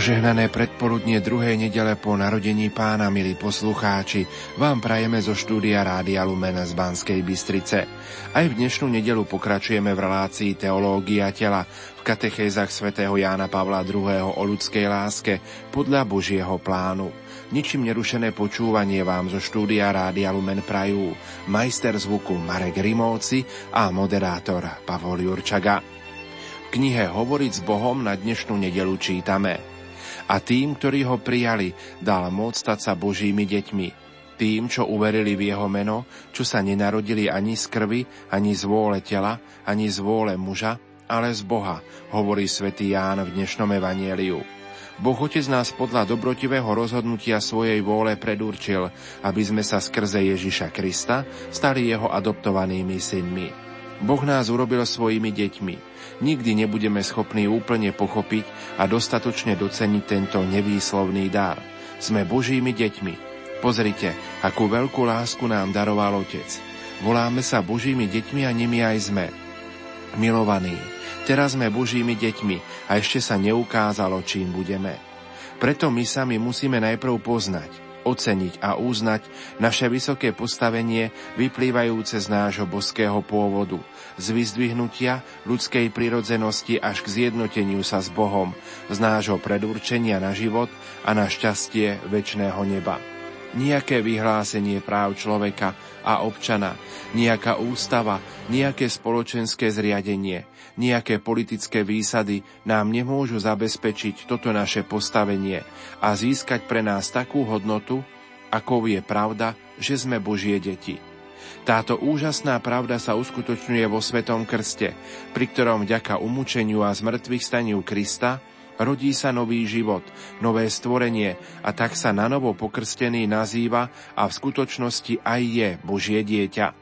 Požehnané predpoludnie druhej nedele po narodení pána, milí poslucháči, vám prajeme zo štúdia Rádia Lumen z Banskej Bystrice. Aj v dnešnú nedelu pokračujeme v relácii Teológia tela v katechézach svätého Jána Pavla II. o ľudskej láske podľa Božieho plánu. Ničím nerušené počúvanie vám zo štúdia Rádia Lumen prajú majster zvuku Marek Rimóci a moderátor Pavol Jurčaga. V knihe Hovoriť s Bohom na dnešnú nedelu čítame – a tým, ktorí ho prijali, dal moc stať sa Božími deťmi. Tým, čo uverili v jeho meno, čo sa nenarodili ani z krvi, ani z vôle tela, ani z vôle muža, ale z Boha, hovorí svätý Ján v dnešnom evanieliu. Boh Otec nás podľa dobrotivého rozhodnutia svojej vôle predurčil, aby sme sa skrze Ježiša Krista stali jeho adoptovanými synmi. Boh nás urobil svojimi deťmi – nikdy nebudeme schopní úplne pochopiť a dostatočne doceniť tento nevýslovný dar. Sme Božími deťmi. Pozrite, akú veľkú lásku nám daroval Otec. Voláme sa Božími deťmi a nimi aj sme. Milovaní, teraz sme Božími deťmi a ešte sa neukázalo, čím budeme. Preto my sami musíme najprv poznať, oceniť a uznať naše vysoké postavenie vyplývajúce z nášho boského pôvodu, z vyzdvihnutia ľudskej prirodzenosti až k zjednoteniu sa s Bohom, z nášho predurčenia na život a na šťastie väčšného neba. Nijaké vyhlásenie práv človeka a občana, nejaká ústava, nejaké spoločenské zriadenie, nejaké politické výsady nám nemôžu zabezpečiť toto naše postavenie a získať pre nás takú hodnotu, akou je pravda, že sme Božie deti. Táto úžasná pravda sa uskutočňuje vo Svetom Krste, pri ktorom vďaka umúčeniu a zmrtvých staniu Krista rodí sa nový život, nové stvorenie a tak sa na novo pokrstený nazýva a v skutočnosti aj je Božie dieťa.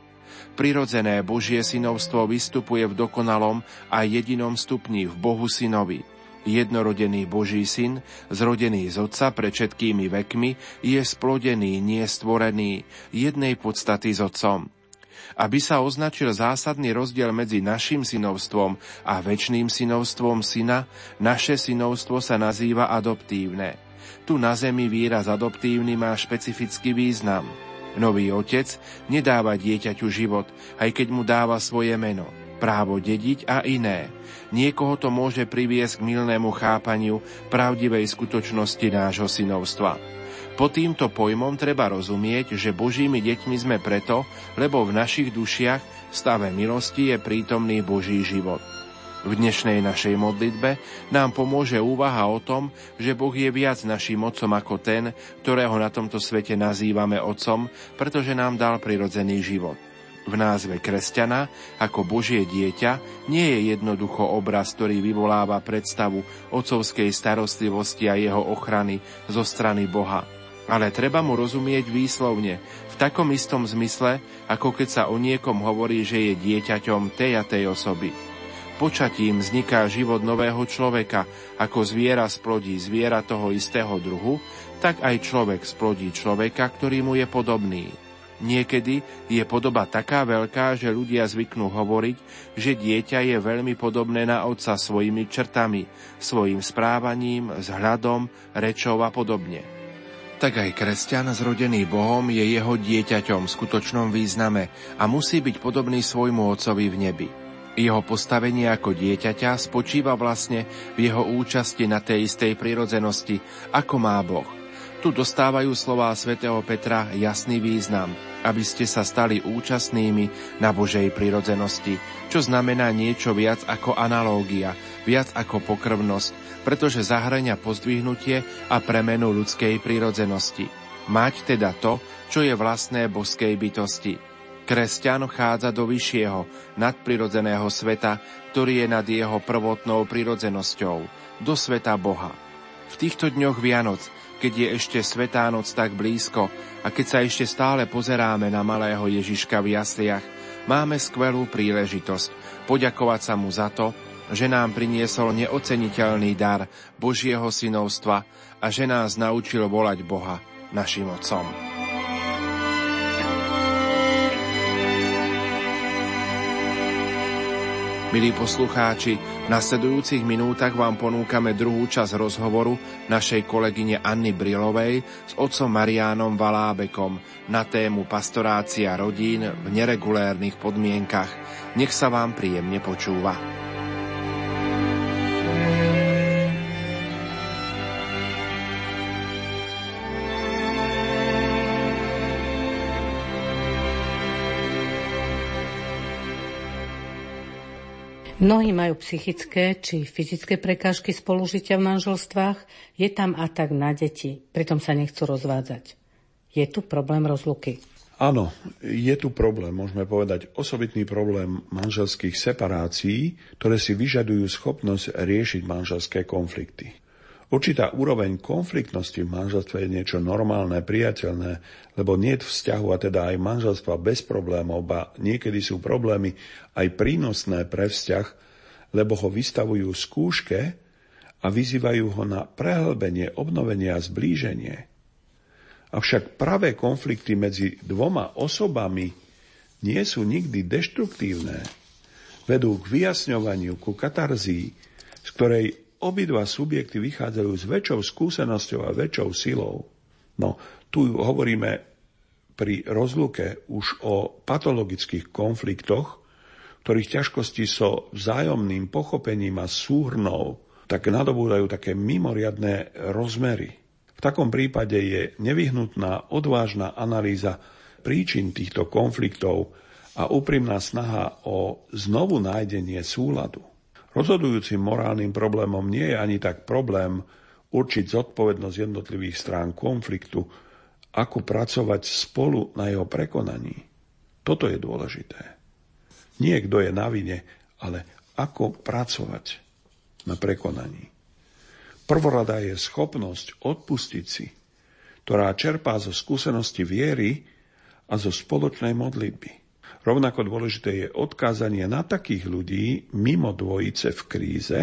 Prirodzené Božie synovstvo vystupuje v dokonalom a jedinom stupni v Bohu synovi. Jednorodený Boží syn, zrodený z Otca pred všetkými vekmi, je splodený, nie stvorený, jednej podstaty s Otcom aby sa označil zásadný rozdiel medzi našim synovstvom a väčšným synovstvom syna, naše synovstvo sa nazýva adoptívne. Tu na zemi výraz adoptívny má špecifický význam. Nový otec nedáva dieťaťu život, aj keď mu dáva svoje meno, právo dediť a iné. Niekoho to môže priviesť k milnému chápaniu pravdivej skutočnosti nášho synovstva. Po týmto pojmom treba rozumieť, že Božími deťmi sme preto, lebo v našich dušiach v stave milosti je prítomný Boží život. V dnešnej našej modlitbe nám pomôže úvaha o tom, že Boh je viac našim otcom ako ten, ktorého na tomto svete nazývame otcom, pretože nám dal prirodzený život. V názve kresťana ako Božie dieťa nie je jednoducho obraz, ktorý vyvoláva predstavu otcovskej starostlivosti a jeho ochrany zo strany Boha – ale treba mu rozumieť výslovne, v takom istom zmysle, ako keď sa o niekom hovorí, že je dieťaťom tej a tej osoby. Počatím vzniká život nového človeka, ako zviera splodí zviera toho istého druhu, tak aj človek splodí človeka, ktorý mu je podobný. Niekedy je podoba taká veľká, že ľudia zvyknú hovoriť, že dieťa je veľmi podobné na otca svojimi črtami, svojim správaním, vzhľadom, rečou a podobne tak aj kresťan zrodený Bohom je jeho dieťaťom v skutočnom význame a musí byť podobný svojmu otcovi v nebi. Jeho postavenie ako dieťaťa spočíva vlastne v jeho účasti na tej istej prirodzenosti, ako má Boh. Tu dostávajú slová svätého Petra jasný význam, aby ste sa stali účastnými na Božej prirodzenosti, čo znamená niečo viac ako analógia, viac ako pokrvnosť, pretože zahrania pozdvihnutie a premenu ľudskej prírodzenosti. Mať teda to, čo je vlastné božskej bytosti. Kresťan vchádza do vyššieho, nadprirodzeného sveta, ktorý je nad jeho prvotnou prirodzenosťou, do sveta Boha. V týchto dňoch Vianoc, keď je ešte Svetá noc tak blízko a keď sa ešte stále pozeráme na malého Ježiška v jasliach, máme skvelú príležitosť poďakovať sa mu za to, že nám priniesol neoceniteľný dar Božieho synovstva a že nás naučil volať Boha našim Otcom. Milí poslucháči, v nasledujúcich minútach vám ponúkame druhú časť rozhovoru našej kolegyne Anny Brilovej s otcom Mariánom Valábekom na tému pastorácia rodín v neregulérnych podmienkach. Nech sa vám príjemne počúva. Mnohí majú psychické či fyzické prekážky spolužitia v manželstvách, je tam atak na deti, pritom sa nechcú rozvádzať. Je tu problém rozluky? Áno, je tu problém, môžeme povedať osobitný problém manželských separácií, ktoré si vyžadujú schopnosť riešiť manželské konflikty. Určitá úroveň konfliktnosti v manželstve je niečo normálne, priateľné, lebo nie vzťahu a teda aj manželstva bez problémov, ba niekedy sú problémy aj prínosné pre vzťah, lebo ho vystavujú skúške a vyzývajú ho na prehlbenie, obnovenie a zblíženie. Avšak pravé konflikty medzi dvoma osobami nie sú nikdy deštruktívne. Vedú k vyjasňovaniu, ku katarzii, z ktorej obidva subjekty vychádzajú s väčšou skúsenosťou a väčšou silou. No, tu hovoríme pri rozluke už o patologických konfliktoch, ktorých ťažkosti so vzájomným pochopením a súhrnou tak nadobúdajú také mimoriadné rozmery. V takom prípade je nevyhnutná odvážna analýza príčin týchto konfliktov a úprimná snaha o znovu nájdenie súladu. Rozhodujúcim morálnym problémom nie je ani tak problém určiť zodpovednosť jednotlivých strán konfliktu, ako pracovať spolu na jeho prekonaní. Toto je dôležité. Nie kto je na vine, ale ako pracovať na prekonaní. Prvorada je schopnosť odpustiť si, ktorá čerpá zo skúsenosti viery a zo spoločnej modlitby. Rovnako dôležité je odkázanie na takých ľudí mimo dvojice v kríze,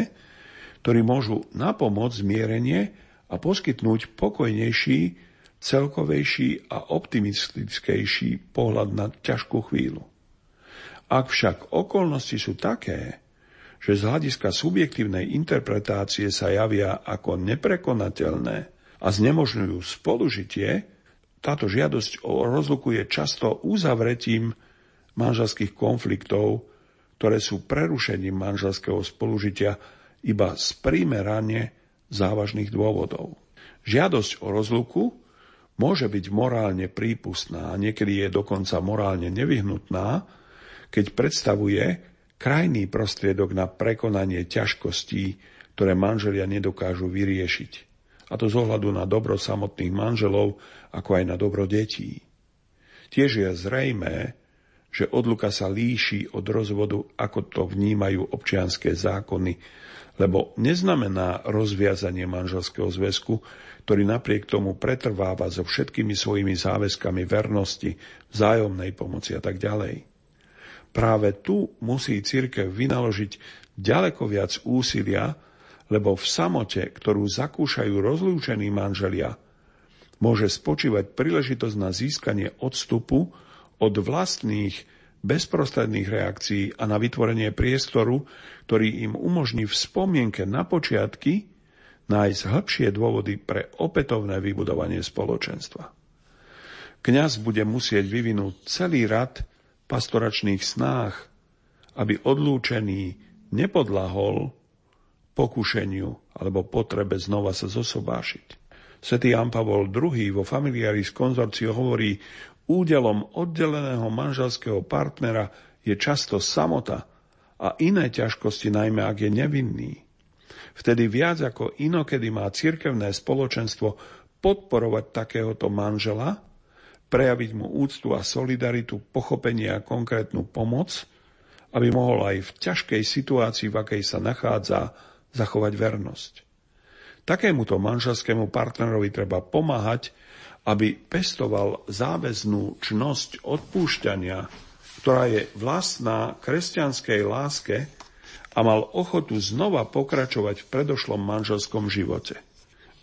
ktorí môžu napomôcť zmierenie a poskytnúť pokojnejší celkovejší a optimistickejší pohľad na ťažkú chvíľu. Ak však okolnosti sú také, že z hľadiska subjektívnej interpretácie sa javia ako neprekonateľné a znemožňujú spolužitie, táto žiadosť o rozluku je často uzavretím manželských konfliktov, ktoré sú prerušením manželského spolužitia iba z primerane závažných dôvodov. Žiadosť o rozluku môže byť morálne prípustná niekedy je dokonca morálne nevyhnutná, keď predstavuje krajný prostriedok na prekonanie ťažkostí, ktoré manželia nedokážu vyriešiť. A to z ohľadu na dobro samotných manželov, ako aj na dobro detí. Tiež je zrejmé, že odluka sa líši od rozvodu, ako to vnímajú občianské zákony, lebo neznamená rozviazanie manželského zväzku, ktorý napriek tomu pretrváva so všetkými svojimi záväzkami vernosti, vzájomnej pomoci a tak ďalej. Práve tu musí církev vynaložiť ďaleko viac úsilia, lebo v samote, ktorú zakúšajú rozlúčení manželia, môže spočívať príležitosť na získanie odstupu od vlastných bezprostredných reakcií a na vytvorenie priestoru, ktorý im umožní v spomienke na počiatky nájsť hĺbšie dôvody pre opätovné vybudovanie spoločenstva. Kňaz bude musieť vyvinúť celý rad pastoračných snách, aby odlúčený nepodlahol pokušeniu alebo potrebe znova sa zosobášiť. Svetý Jan Pavol II vo Familiaris konzorciu hovorí, údelom oddeleného manželského partnera je často samota a iné ťažkosti, najmä ak je nevinný. Vtedy viac ako inokedy má cirkevné spoločenstvo podporovať takéhoto manžela, prejaviť mu úctu a solidaritu, pochopenie a konkrétnu pomoc, aby mohol aj v ťažkej situácii, v akej sa nachádza, zachovať vernosť. Takémuto manželskému partnerovi treba pomáhať, aby pestoval záväznú čnosť odpúšťania, ktorá je vlastná kresťanskej láske a mal ochotu znova pokračovať v predošlom manželskom živote.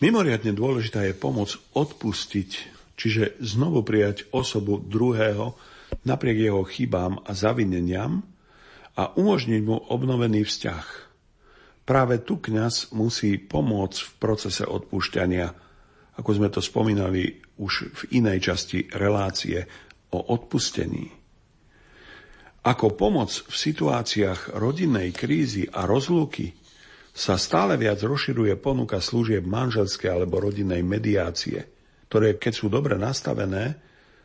Mimoriadne dôležitá je pomoc odpustiť, čiže znovu prijať osobu druhého napriek jeho chybám a zavineniam a umožniť mu obnovený vzťah. Práve tu kňaz musí pomôcť v procese odpúšťania, ako sme to spomínali už v inej časti relácie o odpustení. Ako pomoc v situáciách rodinnej krízy a rozlúky sa stále viac rozširuje ponuka služieb manželskej alebo rodinnej mediácie, ktoré keď sú dobre nastavené,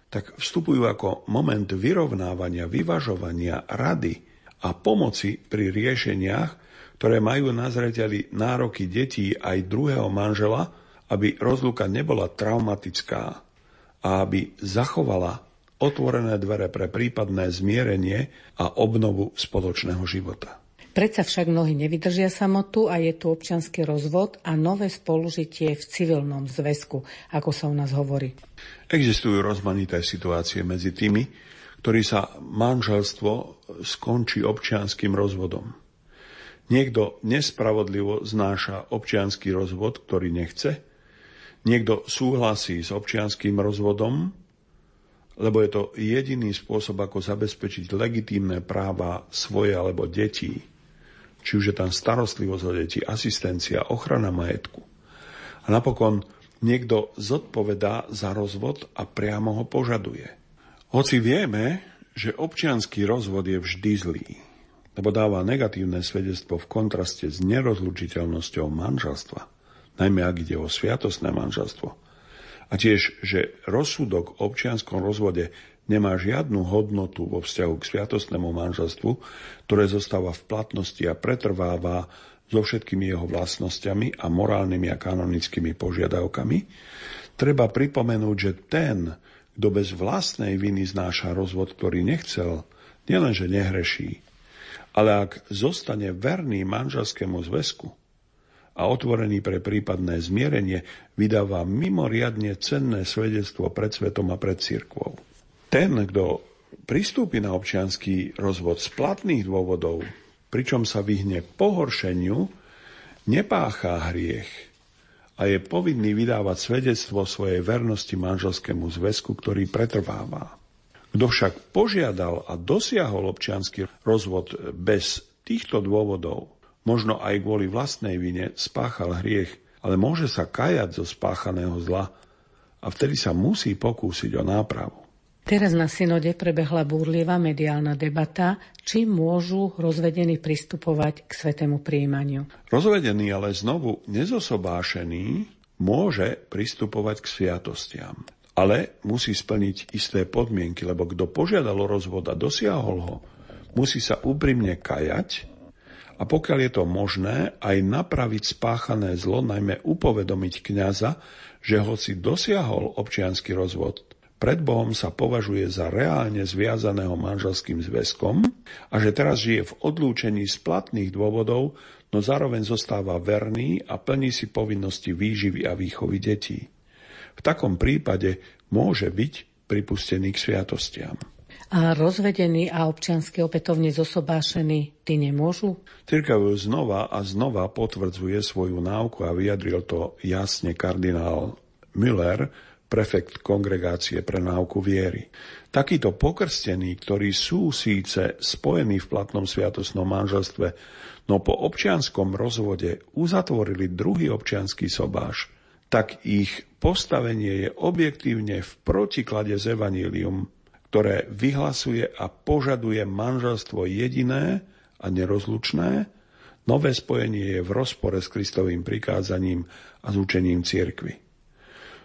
tak vstupujú ako moment vyrovnávania, vyvažovania, rady a pomoci pri riešeniach, ktoré majú na zreteli nároky detí aj druhého manžela, aby rozluka nebola traumatická a aby zachovala otvorené dvere pre prípadné zmierenie a obnovu spoločného života. Predsa však mnohí nevydržia samotu a je tu občianský rozvod a nové spolužitie v civilnom zväzku, ako sa u nás hovorí. Existujú rozmanité situácie medzi tými, ktorí sa manželstvo skončí občianským rozvodom. Niekto nespravodlivo znáša občianský rozvod, ktorý nechce, niekto súhlasí s občianským rozvodom, lebo je to jediný spôsob, ako zabezpečiť legitímne práva svoje alebo detí. Či už je tam starostlivosť o deti, asistencia, ochrana majetku. A napokon niekto zodpovedá za rozvod a priamo ho požaduje. Hoci vieme, že občianský rozvod je vždy zlý, lebo dáva negatívne svedectvo v kontraste s nerozlučiteľnosťou manželstva, najmä ak ide o sviatostné manželstvo. A tiež, že rozsudok o občianskom rozvode nemá žiadnu hodnotu vo vzťahu k sviatostnému manželstvu, ktoré zostáva v platnosti a pretrváva so všetkými jeho vlastnosťami a morálnymi a kanonickými požiadavkami, treba pripomenúť, že ten, kto bez vlastnej viny znáša rozvod, ktorý nechcel, nielenže nehreší, ale ak zostane verný manželskému zväzku a otvorený pre prípadné zmierenie, vydáva mimoriadne cenné svedectvo pred svetom a pred církvou. Ten, kto pristúpi na občianský rozvod z platných dôvodov, pričom sa vyhne pohoršeniu, nepáchá hriech, a je povinný vydávať svedectvo svojej vernosti manželskému zväzku, ktorý pretrváva. Kto však požiadal a dosiahol občianský rozvod bez týchto dôvodov, možno aj kvôli vlastnej vine, spáchal hriech, ale môže sa kajať zo spáchaného zla a vtedy sa musí pokúsiť o nápravu. Teraz na synode prebehla búrlivá mediálna debata, či môžu rozvedení pristupovať k svetému príjmaniu. Rozvedený, ale znovu nezosobášený, môže pristupovať k sviatostiam. Ale musí splniť isté podmienky, lebo kto požiadal o rozvod a dosiahol ho, musí sa úprimne kajať a pokiaľ je to možné, aj napraviť spáchané zlo, najmä upovedomiť kňaza, že hoci dosiahol občianský rozvod, pred Bohom sa považuje za reálne zviazaného manželským zväzkom a že teraz žije v odlúčení z platných dôvodov, no zároveň zostáva verný a plní si povinnosti výživy a výchovy detí. V takom prípade môže byť pripustený k sviatostiam. A rozvedení a občiansky opätovne zosobášení, ty nemôžu? Cirkev znova a znova potvrdzuje svoju náuku a vyjadril to jasne kardinál Müller prefekt kongregácie pre náuku viery. Takíto pokrstení, ktorí sú síce spojení v platnom sviatosnom manželstve, no po občianskom rozvode uzatvorili druhý občianský sobáš, tak ich postavenie je objektívne v protiklade s evanílium, ktoré vyhlasuje a požaduje manželstvo jediné a nerozlučné, nové spojenie je v rozpore s Kristovým prikázaním a s učením cirkvy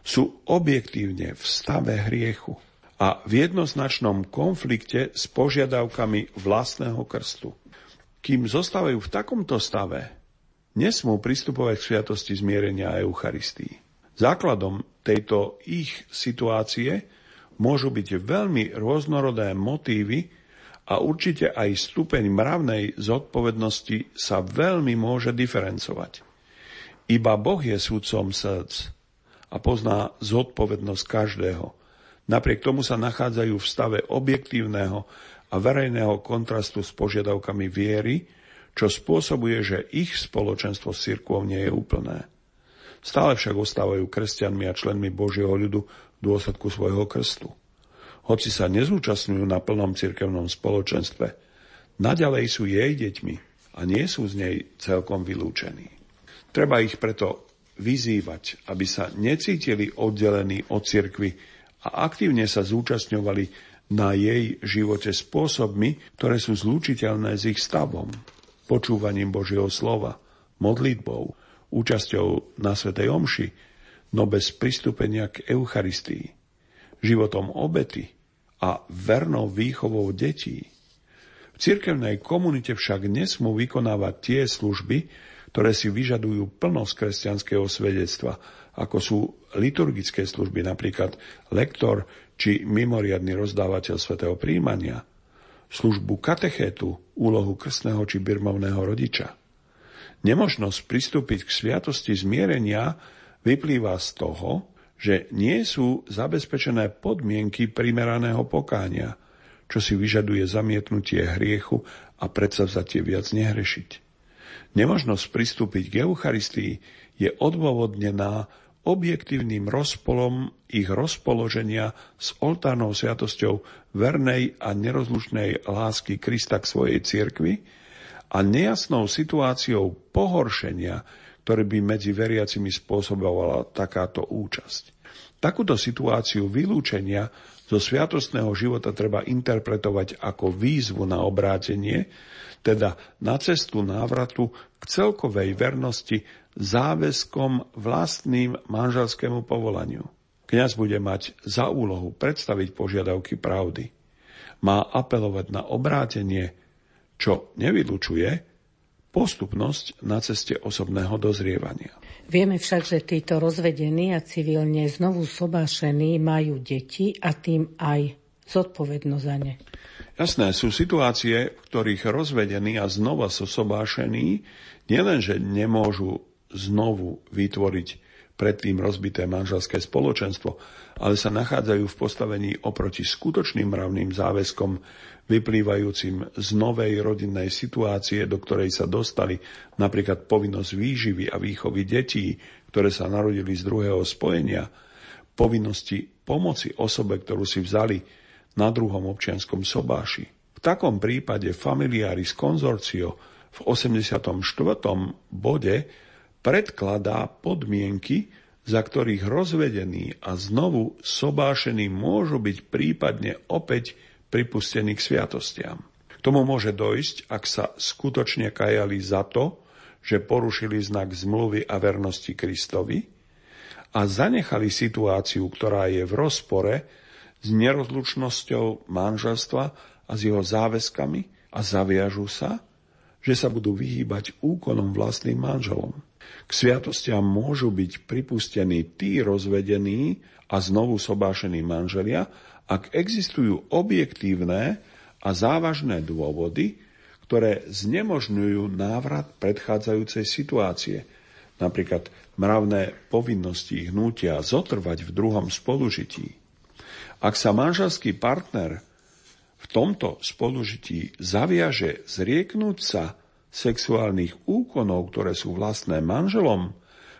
sú objektívne v stave hriechu a v jednoznačnom konflikte s požiadavkami vlastného krstu. Kým zostávajú v takomto stave, nesmú pristupovať k sviatosti zmierenia a Eucharistii. Základom tejto ich situácie môžu byť veľmi rôznorodé motívy a určite aj stupeň mravnej zodpovednosti sa veľmi môže diferencovať. Iba Boh je súdcom srdc a pozná zodpovednosť každého. Napriek tomu sa nachádzajú v stave objektívneho a verejného kontrastu s požiadavkami viery, čo spôsobuje, že ich spoločenstvo s cirkvou nie je úplné. Stále však ostávajú kresťanmi a členmi Božieho ľudu dôsledku svojho krstu. Hoci sa nezúčastňujú na plnom cirkevnom spoločenstve, naďalej sú jej deťmi a nie sú z nej celkom vylúčení. Treba ich preto vyzývať, aby sa necítili oddelení od cirkvy a aktívne sa zúčastňovali na jej živote spôsobmi, ktoré sú zlúčiteľné s ich stavom, počúvaním Božieho slova, modlitbou, účasťou na Svetej Omši, no bez pristúpenia k Eucharistii, životom obety a vernou výchovou detí. V cirkevnej komunite však nesmú vykonávať tie služby, ktoré si vyžadujú plnosť kresťanského svedectva, ako sú liturgické služby, napríklad lektor či mimoriadný rozdávateľ svätého príjmania, službu katechétu, úlohu krstného či birmovného rodiča. Nemožnosť pristúpiť k sviatosti zmierenia vyplýva z toho, že nie sú zabezpečené podmienky primeraného pokánia, čo si vyžaduje zamietnutie hriechu a predsavzatie viac nehrešiť. Nemožnosť pristúpiť k Eucharistii je odôvodnená objektívnym rozpolom ich rozpoloženia s oltárnou sviatosťou vernej a nerozlučnej lásky Krista k svojej cirkvi a nejasnou situáciou pohoršenia, ktoré by medzi veriacimi spôsobovala takáto účasť. Takúto situáciu vylúčenia zo sviatostného života treba interpretovať ako výzvu na obrátenie, teda na cestu návratu k celkovej vernosti záväzkom vlastným manželskému povolaniu. Kňaz bude mať za úlohu predstaviť požiadavky pravdy. Má apelovať na obrátenie čo nevylučuje postupnosť na ceste osobného dozrievania. Vieme však, že títo rozvedení a civilne znovu sobášení majú deti a tým aj zodpovednosť za ne. Jasné, sú situácie, v ktorých rozvedení a znova sosobášení nielenže nemôžu znovu vytvoriť predtým rozbité manželské spoločenstvo, ale sa nachádzajú v postavení oproti skutočným mravným záväzkom vyplývajúcim z novej rodinnej situácie, do ktorej sa dostali, napríklad povinnosť výživy a výchovy detí, ktoré sa narodili z druhého spojenia, povinnosti pomoci osobe, ktorú si vzali na druhom občianskom sobáši. V takom prípade familiaris konzorcio v 84. bode predkladá podmienky, za ktorých rozvedení a znovu sobášení môžu byť prípadne opäť pripustení k sviatostiam. K tomu môže dojsť, ak sa skutočne kajali za to, že porušili znak zmluvy a vernosti Kristovi a zanechali situáciu, ktorá je v rozpore s nerozlučnosťou manželstva a s jeho záväzkami a zaviažu sa, že sa budú vyhýbať úkonom vlastným manželom. K sviatostiam môžu byť pripustení tí rozvedení a znovu sobášení manželia, ak existujú objektívne a závažné dôvody, ktoré znemožňujú návrat predchádzajúcej situácie, napríklad mravné povinnosti hnutia zotrvať v druhom spolužití. Ak sa manželský partner v tomto spolužití zaviaže zrieknúť sa sexuálnych úkonov, ktoré sú vlastné manželom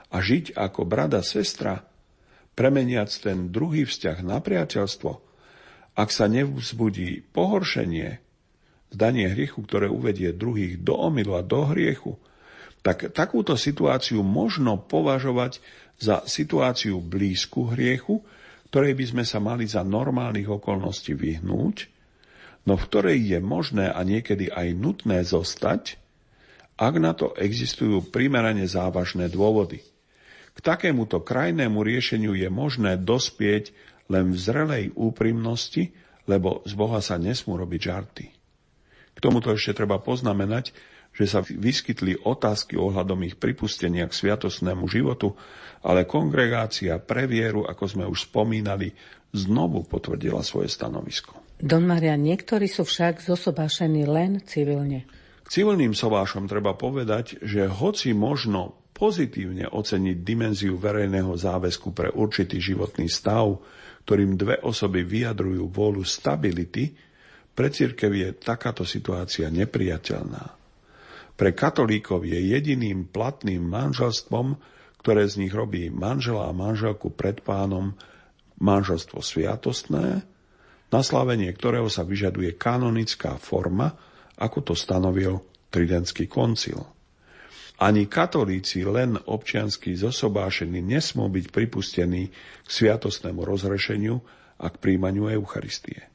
a žiť ako brada sestra, premeniac ten druhý vzťah na priateľstvo, ak sa nevzbudí pohoršenie, zdanie hriechu, ktoré uvedie druhých do omylu a do hriechu, tak takúto situáciu možno považovať za situáciu blízku hriechu, ktorej by sme sa mali za normálnych okolností vyhnúť, no v ktorej je možné a niekedy aj nutné zostať, ak na to existujú primerane závažné dôvody. K takémuto krajnému riešeniu je možné dospieť len v zrelej úprimnosti, lebo z Boha sa nesmú robiť žarty. K tomuto ešte treba poznamenať, že sa vyskytli otázky ohľadom ich pripustenia k sviatosnému životu, ale kongregácia pre vieru, ako sme už spomínali, znovu potvrdila svoje stanovisko. Don Maria, niektorí sú však zosobášení len civilne. Civilným sobášom treba povedať, že hoci možno pozitívne oceniť dimenziu verejného záväzku pre určitý životný stav, ktorým dve osoby vyjadrujú vôľu stability, pre církev je takáto situácia nepriateľná. Pre katolíkov je jediným platným manželstvom, ktoré z nich robí manžela a manželku pred pánom, manželstvo sviatostné, na slavenie ktorého sa vyžaduje kanonická forma ako to stanovil Tridentský koncil. Ani katolíci len občiansky zosobášení nesmú byť pripustení k sviatostnému rozrešeniu a k príjmaniu Eucharistie.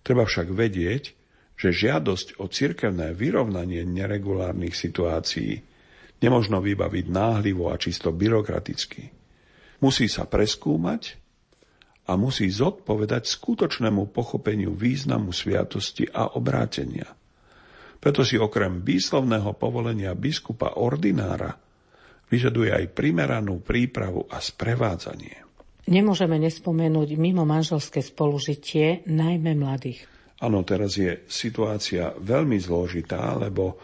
Treba však vedieť, že žiadosť o cirkevné vyrovnanie neregulárnych situácií nemožno vybaviť náhlivo a čisto byrokraticky. Musí sa preskúmať a musí zodpovedať skutočnému pochopeniu významu sviatosti a obrátenia. Preto si okrem výslovného povolenia biskupa ordinára vyžaduje aj primeranú prípravu a sprevádzanie. Nemôžeme nespomenúť mimo manželské spolužitie najmä mladých. Áno, teraz je situácia veľmi zložitá, lebo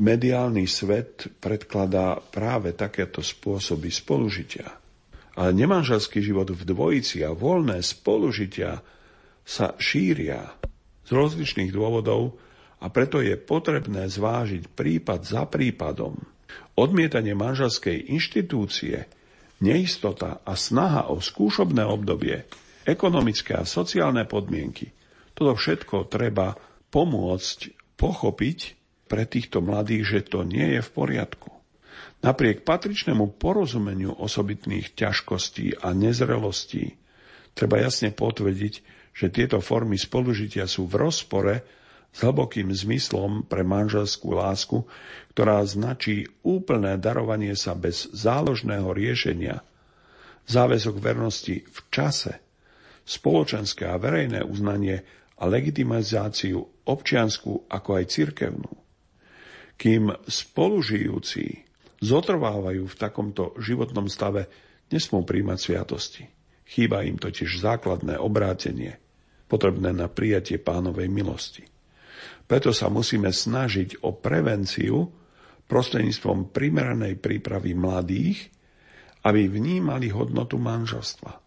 mediálny svet predkladá práve takéto spôsoby spolužitia. Ale nemanželský život v dvojici a voľné spolužitia sa šíria z rozličných dôvodov a preto je potrebné zvážiť prípad za prípadom. Odmietanie manželskej inštitúcie – neistota a snaha o skúšobné obdobie, ekonomické a sociálne podmienky, toto všetko treba pomôcť pochopiť pre týchto mladých, že to nie je v poriadku. Napriek patričnému porozumeniu osobitných ťažkostí a nezrelostí treba jasne potvrdiť, že tieto formy spolužitia sú v rozpore s hlbokým zmyslom pre manželskú lásku, ktorá značí úplné darovanie sa bez záložného riešenia, záväzok vernosti v čase, spoločenské a verejné uznanie a legitimizáciu občianskú ako aj cirkevnú. Kým spolužijúci zotrvávajú v takomto životnom stave, nesmú príjmať sviatosti. Chýba im totiž základné obrátenie, potrebné na prijatie pánovej milosti. Preto sa musíme snažiť o prevenciu prostredníctvom primeranej prípravy mladých, aby vnímali hodnotu manželstva.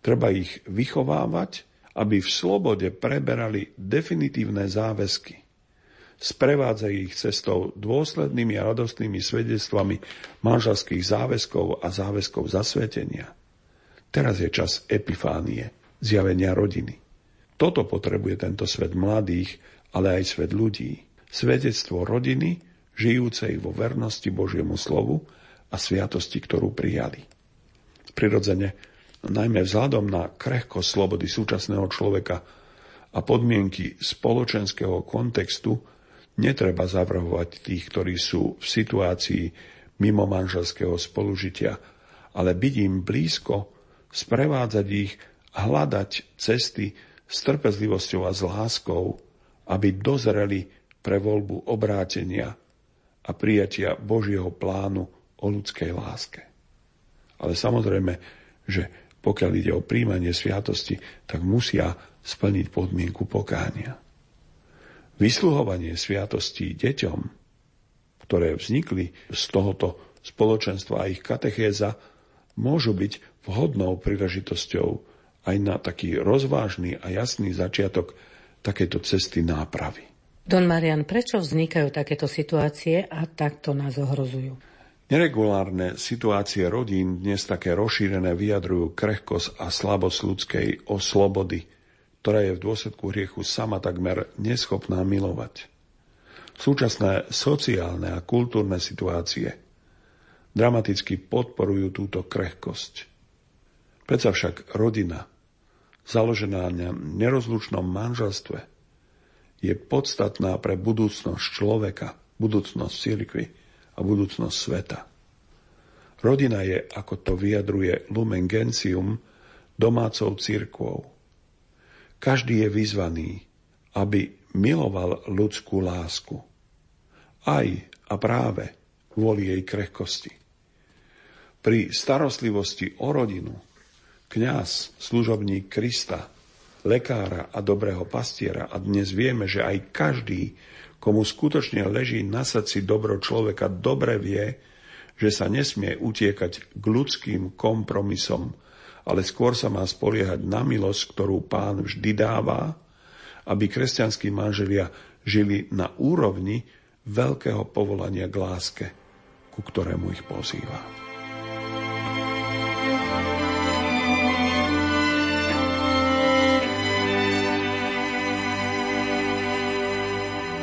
Treba ich vychovávať, aby v slobode preberali definitívne záväzky. Sprevádzajú ich cestou dôslednými a radostnými svedectvami manželských záväzkov a záväzkov zasvetenia. Teraz je čas epifánie, zjavenia rodiny. Toto potrebuje tento svet mladých, ale aj svet ľudí. Svedectvo rodiny, žijúcej vo vernosti Božiemu slovu a sviatosti, ktorú prijali. Prirodzene, najmä vzhľadom na krehko slobody súčasného človeka a podmienky spoločenského kontextu, netreba zavrhovať tých, ktorí sú v situácii mimo manželského spolužitia, ale byť im blízko, sprevádzať ich, hľadať cesty s trpezlivosťou a s láskou, aby dozreli pre voľbu obrátenia a prijatia Božieho plánu o ľudskej láske. Ale samozrejme, že pokiaľ ide o príjmanie sviatosti, tak musia splniť podmienku pokánia. Vysluhovanie sviatostí deťom, ktoré vznikli z tohoto spoločenstva a ich katechéza, môžu byť vhodnou príležitosťou aj na taký rozvážny a jasný začiatok takéto cesty nápravy. Don Marian, prečo vznikajú takéto situácie a takto nás ohrozujú? Neregulárne situácie rodín dnes také rozšírené vyjadrujú krehkosť a slabosť ľudskej oslobody, ktorá je v dôsledku hriechu sama takmer neschopná milovať. Súčasné sociálne a kultúrne situácie dramaticky podporujú túto krehkosť. Predsa však rodina, založená na nerozlučnom manželstve, je podstatná pre budúcnosť človeka, budúcnosť cirkvy a budúcnosť sveta. Rodina je, ako to vyjadruje Lumen Gentium, domácou cirkvou. Každý je vyzvaný, aby miloval ľudskú lásku. Aj a práve kvôli jej krehkosti. Pri starostlivosti o rodinu kňaz, služobník Krista, lekára a dobrého pastiera a dnes vieme, že aj každý, komu skutočne leží na srdci dobro človeka, dobre vie, že sa nesmie utiekať k ľudským kompromisom, ale skôr sa má spoliehať na milosť, ktorú pán vždy dáva, aby kresťanskí manželia žili na úrovni veľkého povolania k láske, ku ktorému ich pozýva.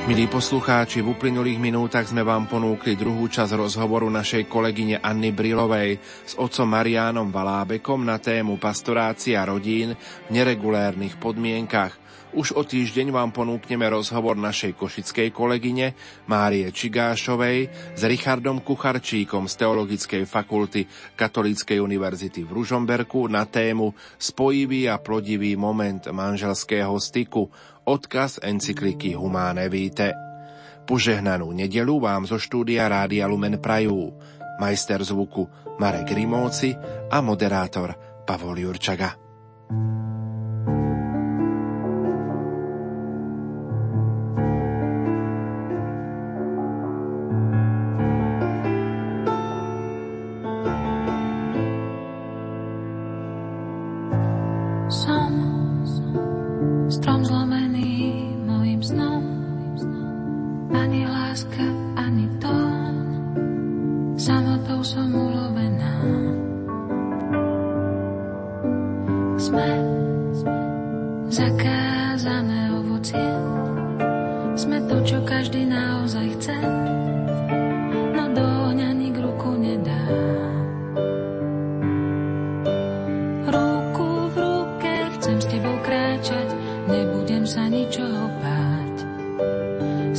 Milí poslucháči, v uplynulých minútach sme vám ponúkli druhú časť rozhovoru našej kolegyne Anny Brilovej s otcom Mariánom Valábekom na tému pastorácia rodín v neregulérnych podmienkach. Už o týždeň vám ponúkneme rozhovor našej košickej kolegyne Márie Čigášovej s Richardom Kucharčíkom z Teologickej fakulty Katolíckej univerzity v Ružomberku na tému Spojivý a plodivý moment manželského styku odkaz encykliky Humane Vitae. Požehnanú nedelu vám zo štúdia Rádia Lumen Prajú. Majster zvuku Marek Rimóci a moderátor Pavol Jurčaga.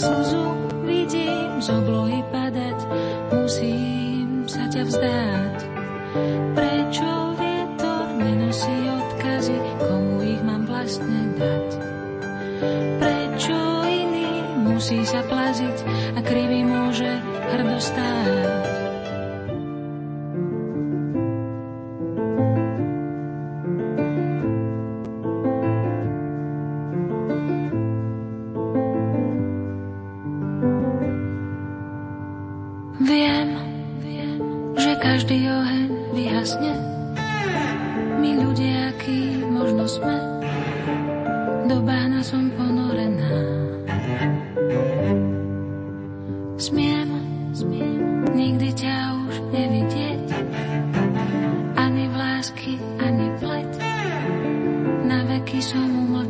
slzu vidím z oblohy padať, musím sa ťa vzdáť.